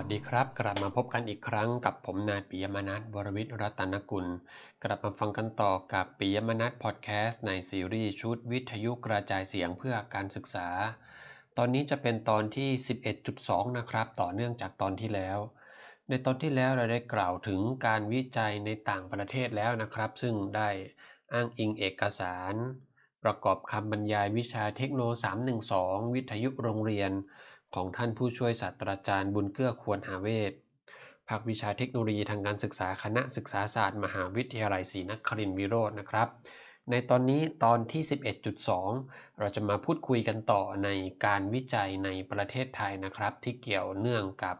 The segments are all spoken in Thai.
วัสดีครับ กลับมาพบกันอีกครั้งกับผมนายปิยมนัทวรวิทย์รัตนกุล กลับมาฟังกันต่อกับปิยมนัทพอดแคสต์ในซีรีส์ชุดวิทยุกระจายเสียงเพื่อการศึกษา ตอนนี้จะเป็นตอนที่ 11.2 นะครับ ต่อเนื่องจากตอนที่แล้ว ในตอนที่แล้วเราได้กล่าวถึงการวิจัยในต่างประเทศแล้วนะครับ ซึ่งได้อ้างอิงเอกสาร ประกอบคำบรรยายวิชาเทคโน 312 วิทยุโรงเรียน ของท่านผู้ช่วยศาสตราจารย์บุญเกื้อควรหาเวทภาควิชาเทคโนโลยีทางการศึกษาคณะศึกษาศาสตร์มหาวิทยาลัยศรีนครินทรวิโรจน์นะครับ ในตอนนี้ตอนที่ 11.2 เราจะมาพูดคุยกันต่อในการวิจัยในประเทศไทยนะครับ ที่เกี่ยวเนื่องกับ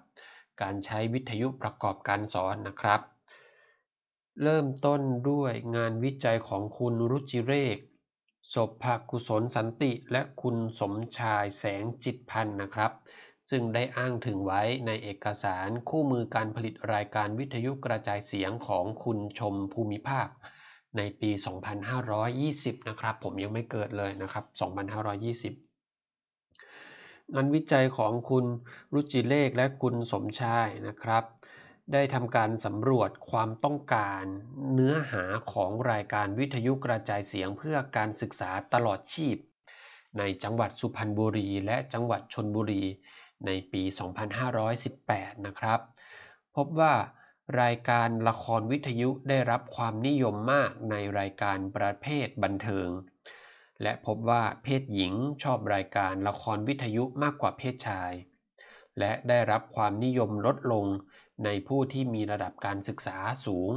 การใช้วิทยุประกอบการสอนนะครับ เริ่มต้นด้วยงานวิจัยของคุณรุจิเรก ศพภากุศลสันติและคุณสมชายแสงจิตพันธ์นะครับ ซึ่งได้อ้างถึงไว้ในเอกสารคู่มือการผลิตรายการวิทยุกระจายเสียงของคุณชมภูมิภาค ในปี 2520 นะครับ ผมยังไม่เกิดเลยนะครับ 2520 งานวิจัยของคุณรุจิเลขและคุณสมชายนะครับ ได้ทำการสำรวจความต้องการเนื้อหาของรายการวิทยุกระจายเสียงเพื่อการศึกษาตลอดชีพ ในจังหวัดสุพรรณบุรี และจังหวัดชนบุรีในปี 2518 นะครับ พบว่ารายการละครวิทยุได้รับความนิยมมากในรายการประเภทบันเทิง และพบว่าเพศหญิงชอบรายการละครวิทยุมากกว่าเพศชาย และได้รับความนิยมลดลง ในผู้ที่มีระดับการศึกษาสูง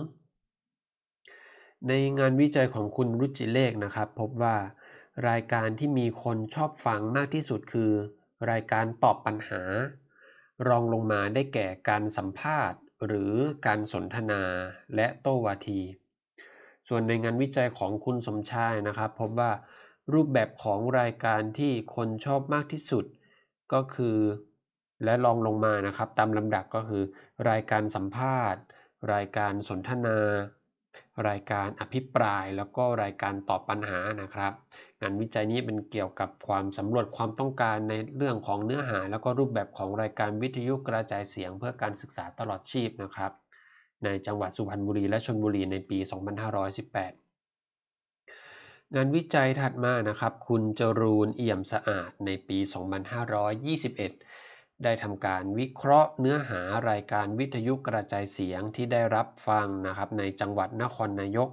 ในงานวิจัยของคุณรุจิเลขนะครับ พบว่ารายการที่มีคนชอบฟังมากที่สุดคือ รายการตอบปัญหา รองลงมาได้แก่การสัมภาษณ์ หรือการสนทนาและโต้วาที ส่วนในงานวิจัยของคุณสมชายนะครับ พบว่ารูปแบบของรายการที่คนชอบมากที่สุด ก็คือ และลองลงมานะครับ ตามลำดับก็คือ รายการสัมภาษณ์ รายการสนทนา รายการอภิปราย แล้วก็รายการตอบปัญหานะครับ งานวิจัยนี้เป็นเกี่ยวกับความสำรวจความต้องการในเรื่องของเนื้อหา แล้วก็รูปแบบของรายการวิทยุกระจายเสียงเพื่อการศึกษาตลอดชีพนะครับ ในจังหวัดสุพรรณบุรีและชลบุรีในปี 2518งานวิจัยถัดมานะครับ คุณจรูนเอี่ยมสะอาดในปี 2521 ได้ทำการวิเคราะห์เนื้อหารายการวิทยุกระจายเสียงที่ได้รับฟังนะครับในจังหวัดนครนายก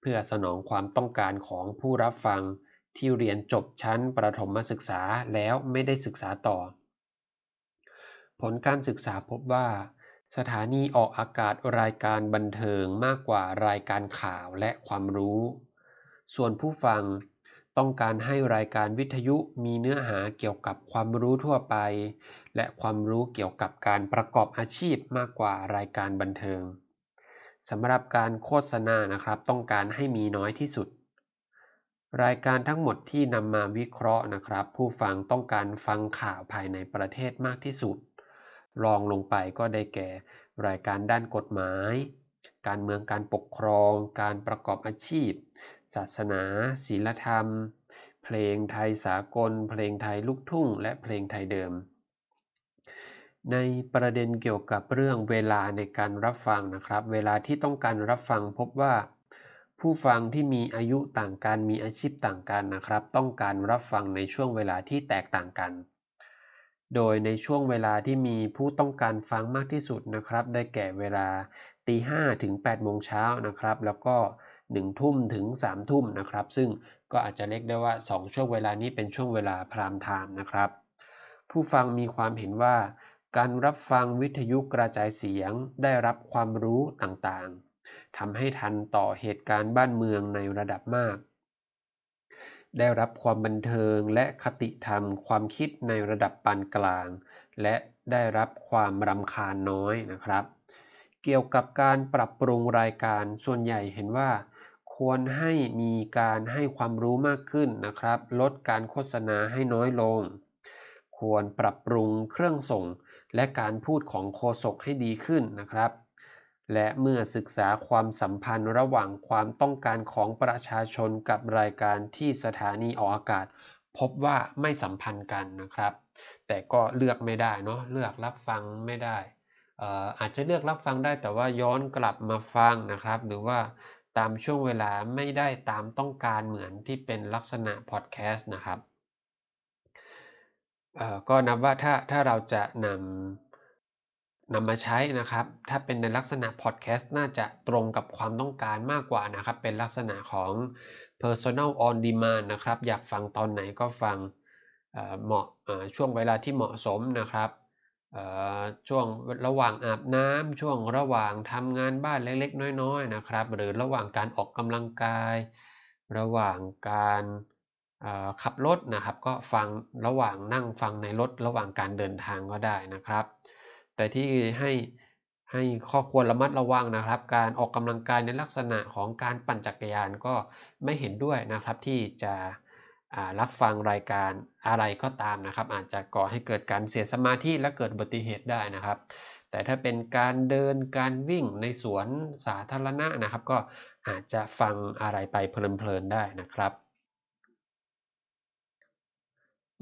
เพื่อสนองความต้องการของผู้รับฟังที่เรียนจบชั้นประถมศึกษาแล้วไม่ได้ศึกษาต่อ ผลการศึกษาพบว่า สถานีออกอากาศรายการบันเทิงมากกว่ารายการข่าวและความรู้ ส่วนผู้ฟัง ต้องการให้รายการวิทยุมีเนื้อหาเกี่ยวกับความรู้ทั่วไป และความรู้เกี่ยวกับการประกอบอาชีพมากกว่ารายการบันเทิงสำหรับการโฆษณานะครับ ต้องการให้มีน้อยที่สุด รายการทั้งหมดที่นำมาวิเคราะห์นะครับ ผู้ฟังต้องการฟังข่าวภายในประเทศมากที่สุดรองลงไปก็ได้แก่ รายการด้านกฎหมาย การเมืองการปกครอง การประกอบอาชีพ ศาสนาศีลธรรม เพลงไทยสากล เพลงไทยลูกทุ่ง และเพลงไทยเดิม ในประเด็นเกี่ยวกับเรื่องเวลาในการรับฟังนะครับ เวลาที่ต้องการรับฟังพบว่า ผู้ฟังที่มีอายุต่างกันมีอาชีพต่างกันนะครับ ต้องการรับฟังในช่วงเวลาที่แตกต่างกัน โดยในช่วงเวลาที่มีผู้ต้องการฟังมากที่สุดนะครับ ได้แก่เวลาตีห้ถึง8โมงเช้านะครับ แล้วก็ 1 ทุ่มถึง 3 ทุ่มนะครับ ซึ่งก็อาจจะเรียกได้ว่า 2 ช่วงเวลานี้เป็นช่วงเวลาพรามไทม์นะครับ ผู้ฟังมีความเห็นว่า การรับฟังวิทยุกระจายเสียงได้รับความรู้ต่างๆทำให้ทันต่อเหตุการณ์บ้านเมืองในระดับมาก ได้รับความบันเทิงและคติธรรมความคิดในระดับปานกลาง และได้รับความรำคาญน้อยนะครับเกี่ยวกับการปรับปรุงรายการส่วนใหญ่เห็นว่า ควรให้มีการให้ความรู้มากขึ้นนะครับ ลดการโฆษณาให้น้อยลง ควรปรับปรุงเครื่องส่ง และการพูดของโฆษกให้ดีขึ้นนะครับ และเมื่อศึกษาความสัมพันธ์ระหว่างความต้องการของประชาชนกับรายการที่สถานีออกอากาศ พบว่าไม่สัมพันธ์กันนะครับ แต่ก็เลือกไม่ได้เนาะเลือกรับฟังไม่ได้อาจจะเลือกรับฟังได้แต่ว่าย้อนกลับมาฟังนะครับ หรือว่า ตามช่วงเวลาไม่ได้ตามต้องการเหมือนที่เป็นลักษณะพอดแคสต์นะครับก็นับว่าถ้าถ้าเราจะนำนำมาใช้นะครับ ถ้าเป็นในลักษณะพอดแคสต์น่าจะตรงกับความต้องการมากกว่านะครับ เป็นลักษณะของ personal on demand นะครับ อยากฟังตอนไหนก็ฟังเหมาะช่วงเวลาที่เหมาะสมนะครับ ช่วงระหว่างอาบน้ำช่วงระหว่างทำงานบ้านเล็กๆ น้อยๆนะครับ หรือระหว่างการออกกำลังกาย ระหว่างการขับรถนะครับ ก็ฟังระหว่างนั่งฟังในรถระหว่างการเดินทางก็ได้นะครับ แต่ที่ให้ให้ข้อควรระมัดระวังนะครับ การออกกำลังกายในลักษณะของการปั่นจักรยานก็ไม่เห็นด้วยนะครับที่จะ รับฟังรายการอะไรก็ตามนะครับ อาจจะก่อให้เกิดการเสียสมาธิและเกิดอุบัติเหตุได้นะครับ แต่ถ้าเป็นการเดินการวิ่งในสวนสาธารณะนะครับ ก็อาจจะฟังอะไรไปเพลินๆได้นะครับ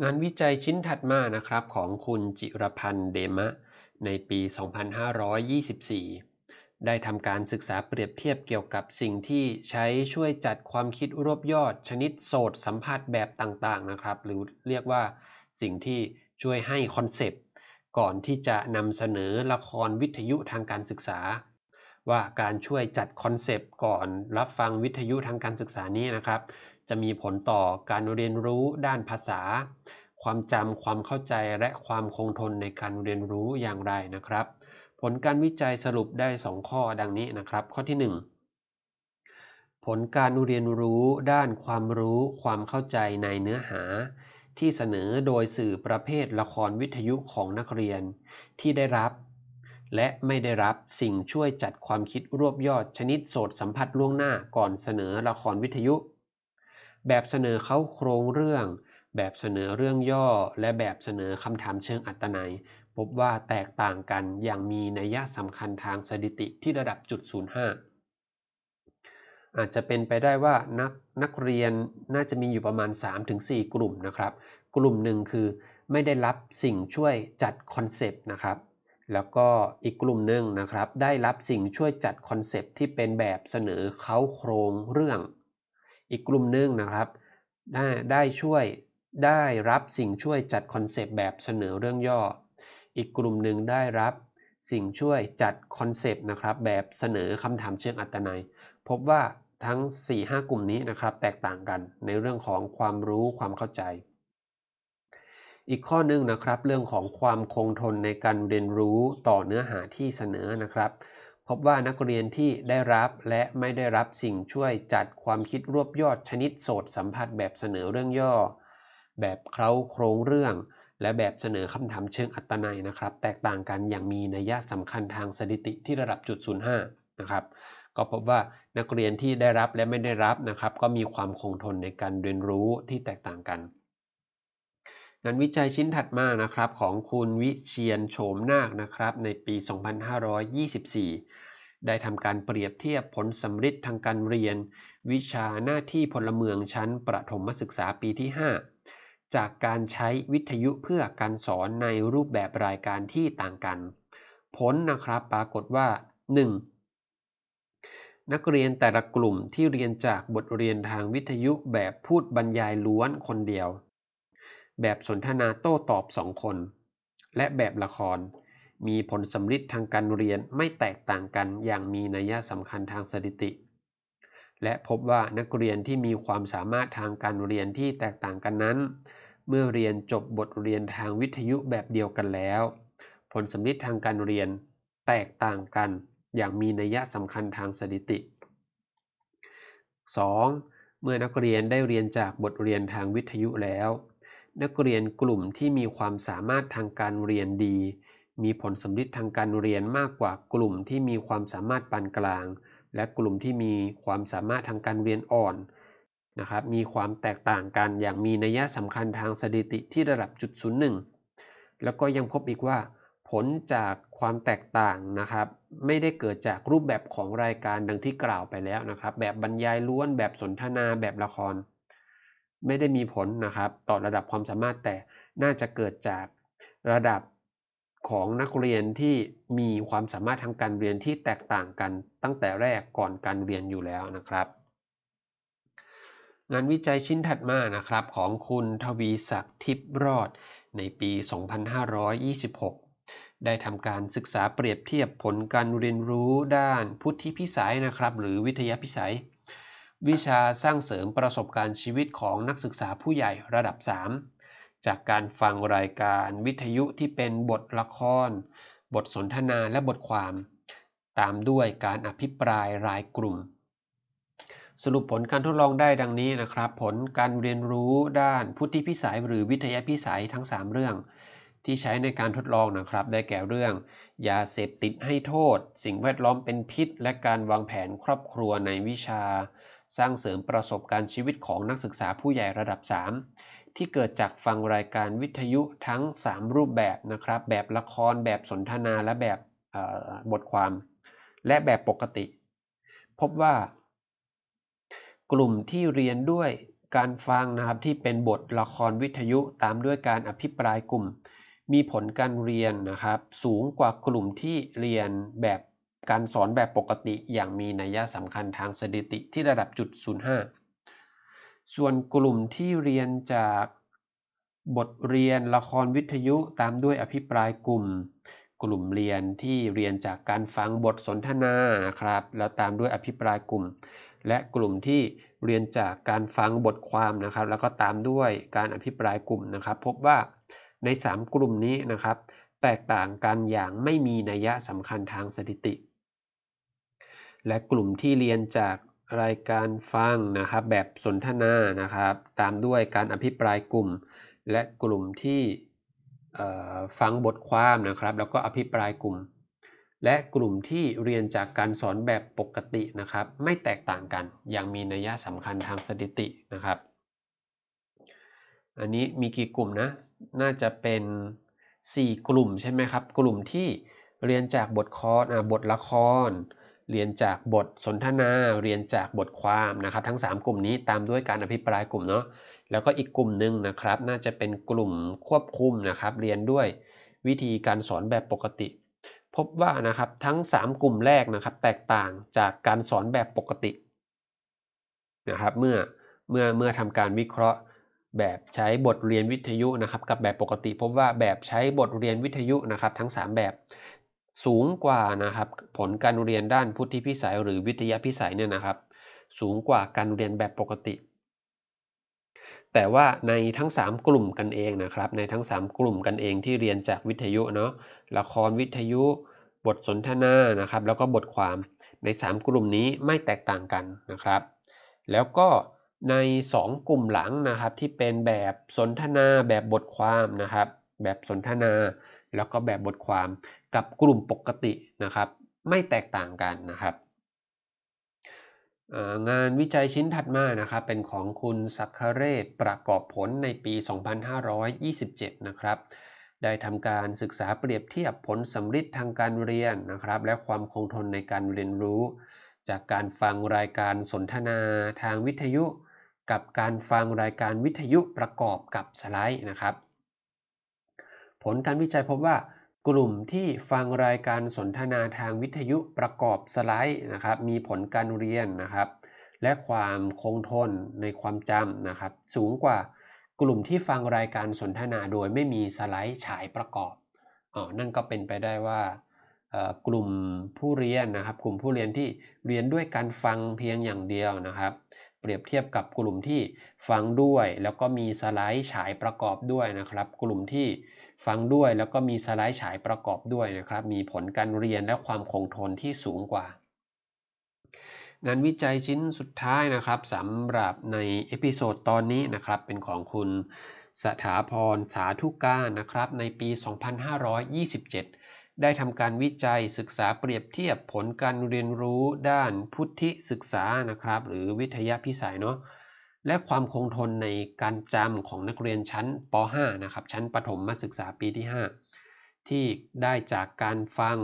งานวิจัยชิ้นถัดมานะครับของคุณจิรพันธ์เดมะในปี 2524 ได้ทำการศึกษาเปรียบเทียบเกี่ยวกับสิ่งที่ใช้ช่วยจัดความคิดรวบยอด ชนิดโสตสัมผัสแบบต่างๆนะครับ หรือเรียกว่าสิ่งที่ช่วยให้ concept ก่อนที่จะนำเสนอละครวิทยุทางการศึกษา ว่าการช่วยจัด concept ก่อนรับฟังวิทยุทางการศึกษานี้นะครับ จะมีผลต่อการเรียนรู้ด้านภาษา ความจำความเข้าใจและความคงทนในการเรียนรู้อย่างไรนะครับ ผลการวิจัยสรุปได้ 2 ข้อดังนี้นะครับ ข้อที่ 1 ผลการเรียนรู้ด้านความรู้ความเข้าใจในเนื้อหา ที่เสนอโดยสื่อประเภทละครวิทยุของนักเรียนที่ได้รับ และไม่ได้รับสิ่งช่วยจัดความคิดรวบยอดชนิดโสดสัมผัสล่วงหน้าก่อนเสนอละครวิทยุ แบบเสนอเขาโครงเรื่อง แบบเสนอเรื่องย่อ และแบบเสนอคำถามเชิงอัตนัย พบว่าแตกต่างกันอย่างมีนัยสำคัญทางสถิติที่ระดับจุด05 อาจจะเป็นไปได้ว่านักนักเรียนน่าจะมีอยู่ประมาณ 3-4 กลุ่มนะครับ กลุ่มหนึ่งคือไม่ได้รับสิ่งช่วยจัด concept นะครับ แล้วก็อีกกลุ่มหนึ่งนะครับ ได้รับสิ่งช่วยจัด concept ที่เป็นแบบเสนอเค้าโครงเรื่อง อีกกลุ่มหนึ่งนะครับได้ได้ช่วยได้รับสิ่งช่วยจัด concept แบบเสนอเรื่องย่อ อีกกลุ่มหนึ่งได้รับสิ่งช่วยจัด concept นะครับแบบเสนอคำถามเชิงอัตนัย พบว่าทั้ง 4-5 กลุ่มนี้นะครับแตกต่างกันในเรื่องของความรู้ความเข้าใจ อีกข้อนึงนะครับเรื่องของความคงทนในการเรียนรู้ต่อเนื้อหาที่เสนอนะครับ พบว่านักเรียนที่ได้รับและไม่ได้รับสิ่งช่วยจัดความคิดรวบยอดชนิดโสดสัมผัสแบบเสนอเรื่องย่อ แบบเคล้าโครงเรื่อง และแบบเสนอคำถามเชิงอัตนัยนะครับ แตกต่างกันอย่างมีนัยสำคัญทางสถิติที่ระดับจุด05นะครับก็พบว่านักเรียนที่ได้รับและไม่ได้รับนะครับ ก็มีความคงทนในการเรียนรู้ที่แตกต่างกัน งานวิจัยชิ้นถัดมานะครับของคุณวิเชียนโฉมนาคนะครับ ในปี 2524 ได้ทำการเปรียบเทียบผลสำฤทธิ์ทางการเรียน วิชาหน้าที่พลเมืองชั้นประถมศึกษาปีที่ 5 จากการใช้วิทยุเพื่อการสอนในรูปแบบรายการที่ต่างกัน ผลนะครับปรากฏว่า 1. นักเรียนแต่ละกลุ่มที่เรียนจากบทเรียนทางวิทยุแบบพูดบรรยายล้วนคนเดียว แบบสนทนาโต้ตอบสองคน และแบบละคร มีผลสำลิดทางการเรียนไม่แตกต่างกันอย่างมีนัยสำคัญทางสถิติ และพบว่านักเรียนที่มีความสามารถทางการเรียนที่แตกต่างกันนั้น เมื่อเรียนจบบทเรียนทางวิทยุแบบเดียวกันแล้ว ผลสำลิดทางการเรียนแตกต่างกัน อย่างมีนัยสำคัญทางสถิติ 2. เมื่อนักเรียนได้เรียนจากบทเรียนทางวิทยุแล้ว นักเรียนกลุ่มที่มีความสามารถทางการเรียนดี มีผลสำลิดทางการเรียนมากกว่ากลุ่มที่มีความสามารถปานกลาง และกลุ่มที่มีความสามารถทางการเรียนอ่อนนะครับมีความแตกต่างกันอย่างมีนัยสำคัญทางสถิติที่ระดับจุดศูนย์หนึ่งแล้วก็ยังพบอีกว่า ผลจากความแตกต่างนะครับไม่ได้เกิดจากรูปแบบของรายการดังที่กล่าวไปแล้วนะครับ แบบบรรยายล้วนแบบสนทนาแบบละคร ไม่ได้มีผลนะครับ ต่อระดับความสามารถแต่น่าจะเกิดจากระดับ ของนักเรียนที่มีความสามารถทางการเรียนที่แตกต่างกันตั้งแต่แรกก่อนการเรียนอยู่แล้วนะครับ งานวิจัยชิ้นถัดมานะครับของคุณทวีศักดิ์ทิพย์รอดในปี 2526 ได้ทำการศึกษาเปรียบเทียบผลการเรียนรู้ด้านพุทธิพิสัยนะครับ หรือวิทยาพิสัย วิชาสร้างเสริมประสบการณ์ชีวิตของนักศึกษาผู้ใหญ่ระดับ 3 จากการฟังรายการวิทยุที่เป็นบทละคร บทสนทนาและบทความ ตามด้วยการอภิปรายรายกลุ่ม สรุปผลการทดลองได้ดังนี้นะครับ ผลการเรียนรู้ด้านพุทธิพิสัยหรือวิทยาพิสัยทั้ง 3 เรื่อง ที่ใช้ในการทดลองนะครับ ได้แก่เรื่อง ยาเสพติดให้โทษ สิ่งแวดล้อมเป็นพิษ และการวางแผนครอบครัวในวิชา สร้างเสริมประสบการณ์ชีวิตของนักศึกษาผู้ใหญ่ระดับ 3 ที่เกิดจากฟังรายการวิทยุทั้ง 3 รูปแบบนะครับ แบบละครแบบสนทนาและแบบบทความ และแบบปกติ พบว่ากลุ่มที่เรียนด้วยการฟังนะครับที่เป็นบทละครวิทยุตามด้วยการอภิปรายกลุ่ม มีผลการเรียนนะครับสูงกว่ากลุ่มที่เรียนแบบการสอนแบบปกติอย่างมีนัยสำคัญทางสถิติที่ระดับจุด05 ส่วนกลุ่มที่เรียนจากบทเรียนละครวิทยุตามด้วยอภิปรายกลุ่ม กลุ่มเรียนที่เรียนจากการฟังบทสนทนานะครับ แล้วตามด้วยอภิปรายกลุ่ม และกลุ่มที่เรียนจากการฟังบทความนะครับ แล้วก็ตามด้วยการอภิปรายกลุ่มนะครับ พบว่าใน 3 กลุ่มนี้นะครับ แตกต่างกันอย่างไม่มีนัยสำคัญทางสถิติ และกลุ่มที่เรียนจาก รายการฟังนะครับ แบบสนทนานะครับ ตามด้วยการอภิปรายกลุ่ม และกลุ่มที่ฟังบทความนะครับ แล้วก็อภิปรายกลุ่ม และกลุ่มที่เรียนจากการสอนแบบปกตินะครับ ไม่แตกต่างกัน อย่างมีนัยสำคัญทางสถิตินะครับ อันนี้มีกี่กลุ่มนะ น่าจะเป็น 4 กลุ่มใช่ไหมครับ กลุ่มที่เรียนจากบทคอร์บทละคร เรียนจากบทสนทนา เรียนจากบทความนะครับ ทั้ง 3 กลุ่มนี้ตามด้วยการอภิปรายกลุ่มเนาะแล้วก็อีกกลุ่มหนึ่งนะครับ น่าจะเป็นกลุ่มควบคุมนะครับ เรียนด้วยวิธีการสอนแบบปกติ พบว่านะครับทั้ง 3 กลุ่มแรกนะครับ แตกต่างจากการสอนแบบปกตินะครับ เมื่อเมื่อเมื่อทำการวิเคราะห์แบบใช้บทเรียนวิทยุนะครับ กับแบบปกติ พบว่าแบบใช้บทเรียนวิทยุนะครับ ทั้ง 3 แบบ สูงกว่านะครับผลการเรียนด้านพุทธิพิสัยหรือวิทยาพิสัยเนี่ยนะครับ สูงกว่าการเรียนแบบปกติ แต่ว่าในทั้ง 3 กลุ่มกันเองนะครับ ในทั้ง 3 กลุ่มกันเองที่เรียนจากวิทยุเนาะละครวิทยุ บทสนทนานะครับ แล้วก็บทความใน 3 กลุ่มนี้ไม่แตกต่างกันนะครับ แล้วก็ใน 2 กลุ่มหลังนะครับที่เป็นแบบสนทนาแบบบทความนะครับ แบบสนทนา แล้วก็แบบบทความกับกลุ่มปกตินะครับ ไม่แตกต่างกันนะครับงานวิจัยชิ้นถัดมานะครับเป็นของคุณสักคเรศประกอบผลในปี 2527 นะครับ ได้ทำการศึกษาเปรียบเทียบผลสำฤทธิ์ทางการเรียนนะครับ และความคงทนในการเรียนรู้ จากการฟังรายการสนทนาทางวิทยุ กับการฟังรายการวิทยุประกอบกับสไลด์นะครับ ผลการวิจัยพบว่ากลุ่มที่ฟังรายการสนทนาทางวิทยุประกอบสไลด์นะครับมีผลการเรียนนะครับและความคงทนในความจำนะครับสูงกว่ากลุ่มที่ฟังรายการสนทนาโดยไม่มีสไลด์ฉายประกอบอ๋อนั่นก็เป็นไปได้ว่ากลุ่มผู้เรียนนะครับ กลุ่มผู้เรียนที่เรียนด้วยการฟังเพียงอย่างเดียวนะครับ เปรียบเทียบกับกลุ่มที่ฟังด้วย แล้วก็มีสไลด์ฉายประกอบด้วยนะครับ กลุ่มที่ ฟังด้วยแล้วก็มีสไลด์ฉายประกอบด้วยนะครับ มีผลการเรียนและความคงทนที่สูงกว่า งานวิจัยชิ้นสุดท้ายนะครับสำหรับใน episode ตอนนี้นะครับ เป็นของคุณสถาพรสาธุกานะครับ ในปี 2527 ได้ทำการวิจัยศึกษาเปรียบเทียบผลการเรียนรู้ด้านพุทธิศึกษานะครับ หรือพุทธิพิสัยเนาะ และความคงทนในการจำของนักเรียนชั้นป .5 นะครับ ชั้นประถมมาศึกษาปีที่ 5 ที่ได้จากการฟัง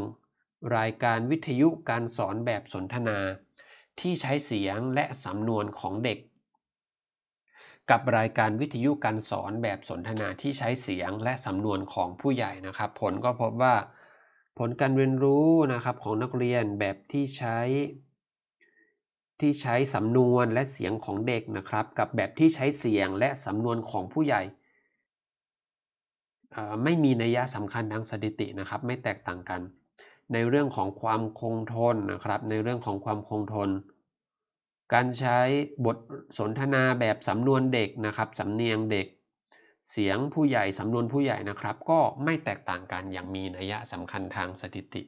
รายการวิทยุการสอนแบบสนทนา ที่ใช้เสียงและสำนวนของเด็ก กับรายการวิทยุการสอนแบบสนทนาที่ใช้เสียงและสำนวนของผู้ใหญ่นะครับ ผลก็พบว่า ผลการเรียนรู้นะครับของนักเรียนแบบที่ใช้ ที่ใช้สำนวนและเสียงของเด็กนะครับ กับแบบที่ใช้เสียงและสำนวนของผู้ใหญ่ ไม่มีนัยสำคัญทางสถิตินะครับ ไม่แตกต่างกัน ในเรื่องของความคงทนนะครับ ในเรื่องของความคงทน การใช้บทสนทนาแบบสำนวนเด็กนะครับสำเนียงเด็ก เสียงผู้ใหญ่สำนวนผู้ใหญ่นะครับ ก็ไม่แตกต่างกันอย่างมีนัยสำคัญทางสถิติ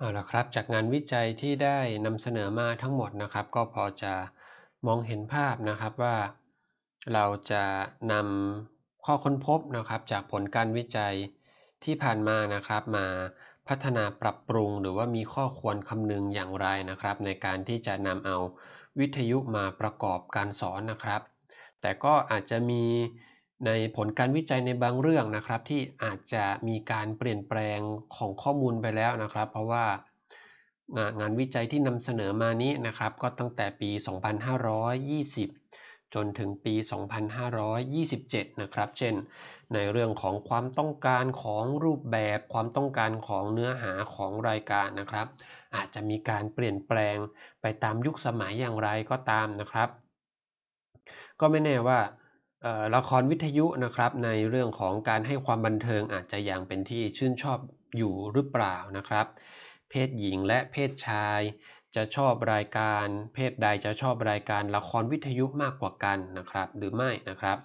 เอาละครับ จากงานวิจัยที่ได้นำเสนอมาทั้งหมดนะครับ ก็พอจะมองเห็นภาพนะครับว่า เราจะนำข้อค้นพบนะครับ จากผลการวิจัยที่ผ่านมานะครับ มาพัฒนาปรับปรุง หรือว่ามีข้อควรคำนึงอย่างไรนะครับ ในการที่จะนำเอาวิทยุมาประกอบการสอนนะครับ แต่ก็อาจจะมี ในผลการวิจัยในบางเรื่องนะครับ ที่อาจจะมีการเปลี่ยนแปลงของข้อมูลไปแล้วนะครับ เพราะว่างานวิจัยที่นำเสนอมานี้นะครับ ก็ตั้งแต่ปี 2520 จนถึงปี 2527 นะครับ เช่น ในเรื่องของความต้องการของรูปแบบความต้องการของเนื้อหาของรายการนะครับ อาจจะมีการเปลี่ยนแปลงไปตามยุคสมัยอย่างไรก็ตามนะครับ ก็ไม่แน่ว่า ละครวิทยุนะครับในเรื่องของการให้ความบันเทิงอาจจะยังเป็นที่ชื่นชอบอยู่หรือเปล่านะครับ เพศหญิงและเพศชาย จะชอบรายการ เพศใดจะชอบรายการละครวิทยุมากกว่ากันนะครับ หรือไม่นะครับ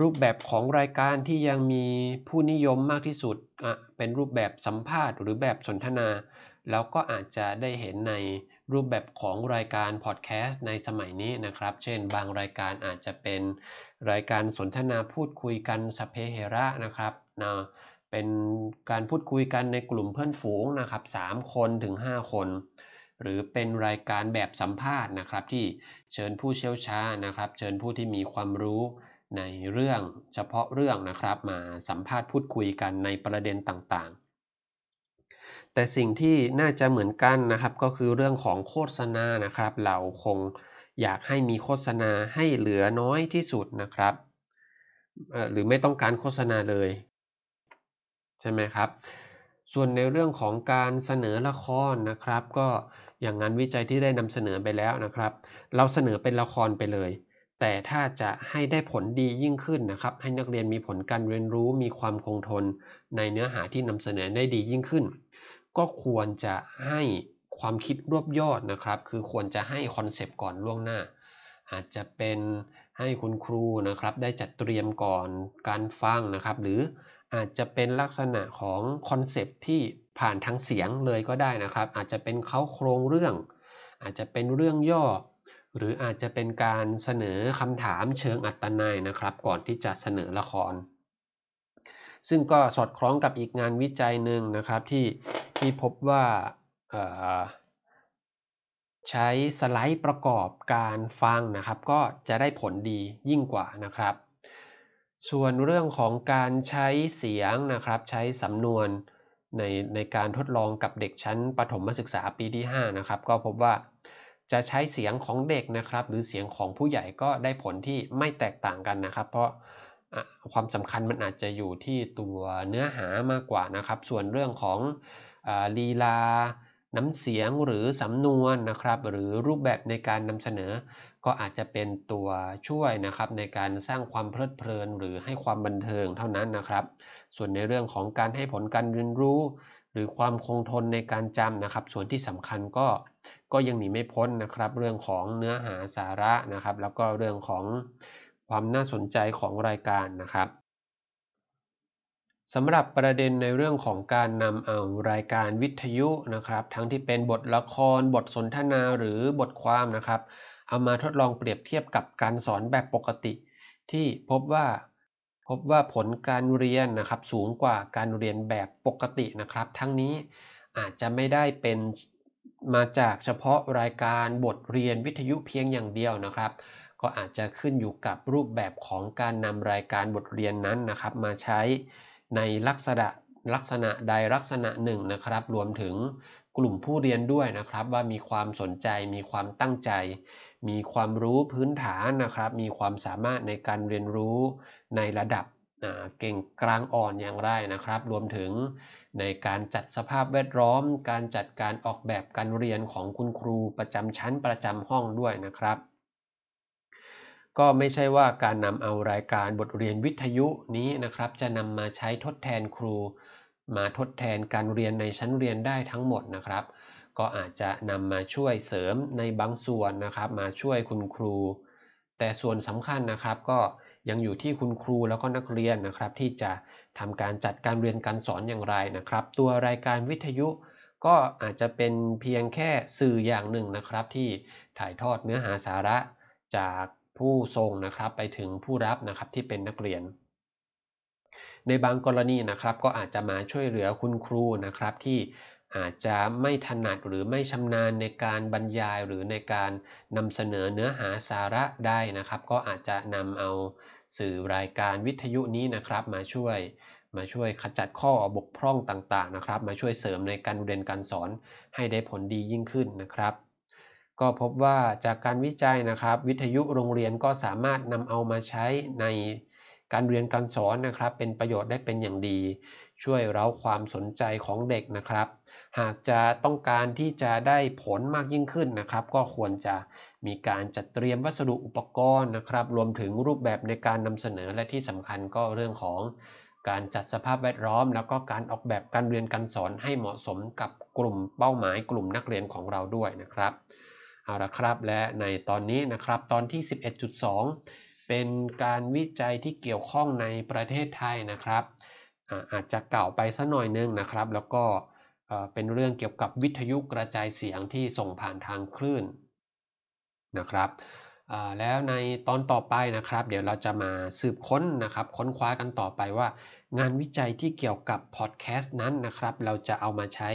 รูปแบบของรายการที่ยังมีผู้นิยมมากที่สุดเป็นรูปแบบสัมภาษณ์หรือแบบสนทนา แล้วก็อาจจะได้เห็นใน รูปแบบของรายการพอดแคสต์ในสมัยนี้นะครับ เช่น บางรายการอาจจะเป็นรายการสนทนาพูดคุยกันสเพเฮระนะครับนะเป็นการพูดคุยกันในกลุ่มเพื่อนฝูงนะครับ3คนถึง 5 คน หรือเป็นรายการแบบสัมภาษณ์นะครับ ที่เชิญผู้เชี่ยวชาญนะครับ เชิญผู้ที่มีความรู้ในเรื่องเฉพาะเรื่องนะครับ มาสัมภาษณ์พูดคุยกันในประเด็นต่างๆ แต่สิ่งที่น่าจะเหมือนกันนะครับ ก็คือเรื่องของโฆษณานะครับ เราคงอยากให้มีโฆษณาให้เหลือน้อยที่สุดนะครับ หรือไม่ต้องการโฆษณาเลย ใช่ไหมครับ ส่วนในเรื่องของการเสนอละครนะครับ ก็อย่างงานวิจัยที่ได้นำเสนอไปแล้วนะครับ เราเสนอเป็นละครไปเลย แต่ถ้าจะให้ได้ผลดียิ่งขึ้นนะครับ ให้นักเรียนมีผลการเรียนรู้มีความคงทน ในเนื้อหาที่นำเสนอได้ดียิ่งขึ้น ก็ควรจะให้ความคิดรวบยอดนะครับ คือควรจะให้ concept ก่อนล่วงหน้า อาจจะเป็นให้คุณครูนะครับ ได้จัดเตรียมก่อนการฟังนะครับ หรืออาจจะเป็นลักษณะของคอนเซปต์ที่ผ่านทางเสียงเลยก็ได้นะครับ อาจจะเป็นเขาโครงเรื่อง อาจจะเป็นเรื่องย่อ หรืออาจจะเป็นการเสนอคำถามเชิงอัตนายนะครับ ก่อนที่จะเสนอละคร ซึ่งก็สอดคล้องกับอีกงานวิจัยหนึ่งนะครับที่ที่พบว่าใช้สไลด์ประกอบการฟังนะครับ ก็จะได้ผลดียิ่งกว่านะครับ ส่วนเรื่องของการใช้เสียงนะครับ ใช้สำนวนในในการทดลองกับเด็กชั้นประถมศึกษาปีที่ 5 นะครับ ก็พบว่าจะใช้เสียงของเด็กนะครับ หรือเสียงของผู้ใหญ่ก็ได้ผลที่ไม่แตกต่างกันนะครับ เพราะ ความสำคัญมันอาจจะอยู่ที่ตัวเนื้อหามากกว่านะครับ ส่วนเรื่องของลีลา น้ำเสียงหรือสำนวนนะครับ หรือรูปแบบในการนำเสนอ ก็อาจจะเป็นตัวช่วยนะครับในการสร้างความเพลิดเพลิน หรือให้ความบันเทิงเท่านั้นนะครับ ส่วนในเรื่องของการให้ผลการเรียนรู้ หรือความคงทนในการจำนะครับ ส่วนที่สำคัญก็ก็ยังหนีไม่พ้นนะครับ เรื่องของเนื้อหาสาระนะครับ แล้วก็เรื่องของ ความน่าสนใจของรายการนะครับสำหรับประเด็นในเรื่องของการนำเอารายการวิทยุนะครับ ทั้งที่เป็นบทละคร บทสนทนาหรือบทความนะครับ เอามาทดลองเปรียบเทียบกับการสอนแบบปกติ ที่พบว่าพบว่าผลการเรียนนะครับสูงกว่าการเรียนแบบปกตินะครับ ทั้งนี้อาจจะไม่ได้เป็นมาจากเฉพาะรายการบทเรียนวิทยุเพียงอย่างเดียวนะครับ ก็อาจจะขึ้นอยู่กับรูปแบบของการนำรายการบทเรียนนั้นนะครับ มาใช้ในลักษณะลักษณะใดลักษณะหนึ่งนะครับ รวมถึงกลุ่มผู้เรียนด้วยนะครับ ว่ามีความสนใจ มีความตั้งใจ มีความรู้พื้นฐานนะครับ มีความสามารถในการเรียนรู้ในระดับเก่งกลางอ่อนอย่างไรนะครับ รวมถึงในการจัดสภาพแวดล้อม การจัดการออกแบบการเรียนของคุณครูประจำชั้นประจำห้องด้วยนะครับ ก็ไม่ใช่ว่าการนำเอารายการบทเรียนวิทยุนี้นะครับ จะนำมาใช้ทดแทนครู มาทดแทนการเรียนในชั้นเรียนได้ทั้งหมดนะครับ ก็อาจจะนำมาช่วยเสริมในบางส่วนนะครับ มาช่วยคุณครู แต่ส่วนสำคัญนะครับก็ยังอยู่ที่คุณครูแล้วก็นักเรียนนะครับ ที่จะทำการจัดการเรียนการสอนอย่างไรนะครับ ตัวรายการวิทยุก็อาจจะเป็นเพียงแค่สื่ออย่างหนึ่งนะครับ ที่ถ่ายทอดเนื้อหาสาระจาก ผู้ส่งนะครับไปถึงผู้รับนะครับที่เป็นนักเรียน ในบางกรณีนะครับก็อาจจะมาช่วยเหลือคุณครูนะครับที่อาจจะไม่ถนัดหรือไม่ชำนาญในการบรรยายหรือในการนำเสนอเนื้อหาสาระได้นะครับ ก็อาจจะนำเอาสื่อรายการวิทยุนี้นะครับ มาช่วยมาช่วยขจัดข้อบกพร่องต่างๆนะครับ มาช่วยเสริมในการเรียนการสอนให้ได้ผลดียิ่งขึ้นนะครับ ก็พบว่าจากการวิจัยนะครับ วิทยุโรงเรียนก็สามารถนำเอามาใช้ในการเรียนการสอนนะครับ เป็นประโยชน์ได้เป็นอย่างดี ช่วยเร้าความสนใจของเด็กนะครับ หากจะต้องการที่จะได้ผลมากยิ่งขึ้นนะครับ ก็ควรจะมีการจัดเตรียมวัสดุอุปกรณ์นะครับ รวมถึงรูปแบบในการนำเสนอและที่สำคัญก็เรื่องของการจัดสภาพแวดล้อม แล้วก็การออกแบบการเรียนการสอนให้เหมาะสมกับกลุ่มเป้าหมายกลุ่มนักเรียนของเราด้วยนะครับ เอาละครับ และในตอนนี้นะครับตอนที่ 11.2 เป็นการวิจัยที่เกี่ยวข้องในประเทศไทยนะครับอาจจะเก่าไปสักหน่อยนึงนะครับ แล้วก็เป็นเรื่องเกี่ยวกับวิทยุกระจายเสียงที่ส่งผ่านทางคลื่นนะครับแล้วในตอนต่อไปนะครับ เดี๋ยวเราจะมาสืบค้นนะครับ ค้นคว้ากันต่อไปว่า งานวิจัยที่เกี่ยวกับพอดแคสต์นั้นนะครับ เราจะเอามาใช้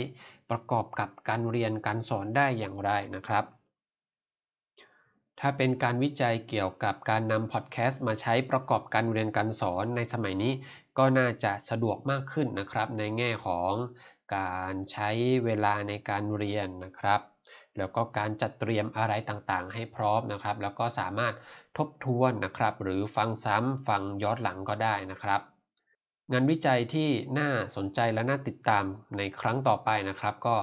ประกอบกับการเรียนการสอนได้อย่างไรนะครับ ถ้าเป็นการวิจัยเกี่ยวกับการนำพอดแคสต์มาใช้ประกอบการเรียนการสอนในสมัยนี้ก็น่าจะสะดวกมากขึ้นนะครับ ในแง่ของการใช้เวลาในการเรียนนะครับ แล้วก็การจัดเตรียมอะไรต่างๆ ให้พร้อมนะครับ แล้วก็สามารถทบทวนนะครับ หรือฟังซ้ำฟังย้อนหลังก็ได้นะครับ งานวิจัยที่น่าสนใจและน่าติดตามในครั้งต่อไปนะครับ ก็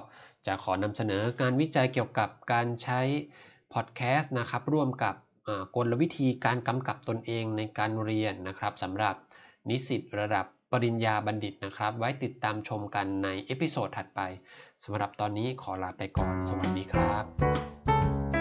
จะขอนำเสนองานวิจัยเกี่ยวกับการใช้ พอดแคสต์นะครับร่วมกับกลวิธีการกำกับตนเองในการเรียนนะครับสำหรับนิสิตระดับปริญญาบัณฑิตนะครับ ไว้ติดตามชมกันใน episode ถัดไปสำหรับตอนนี้ขอลาไปก่อน สวัสดีครับ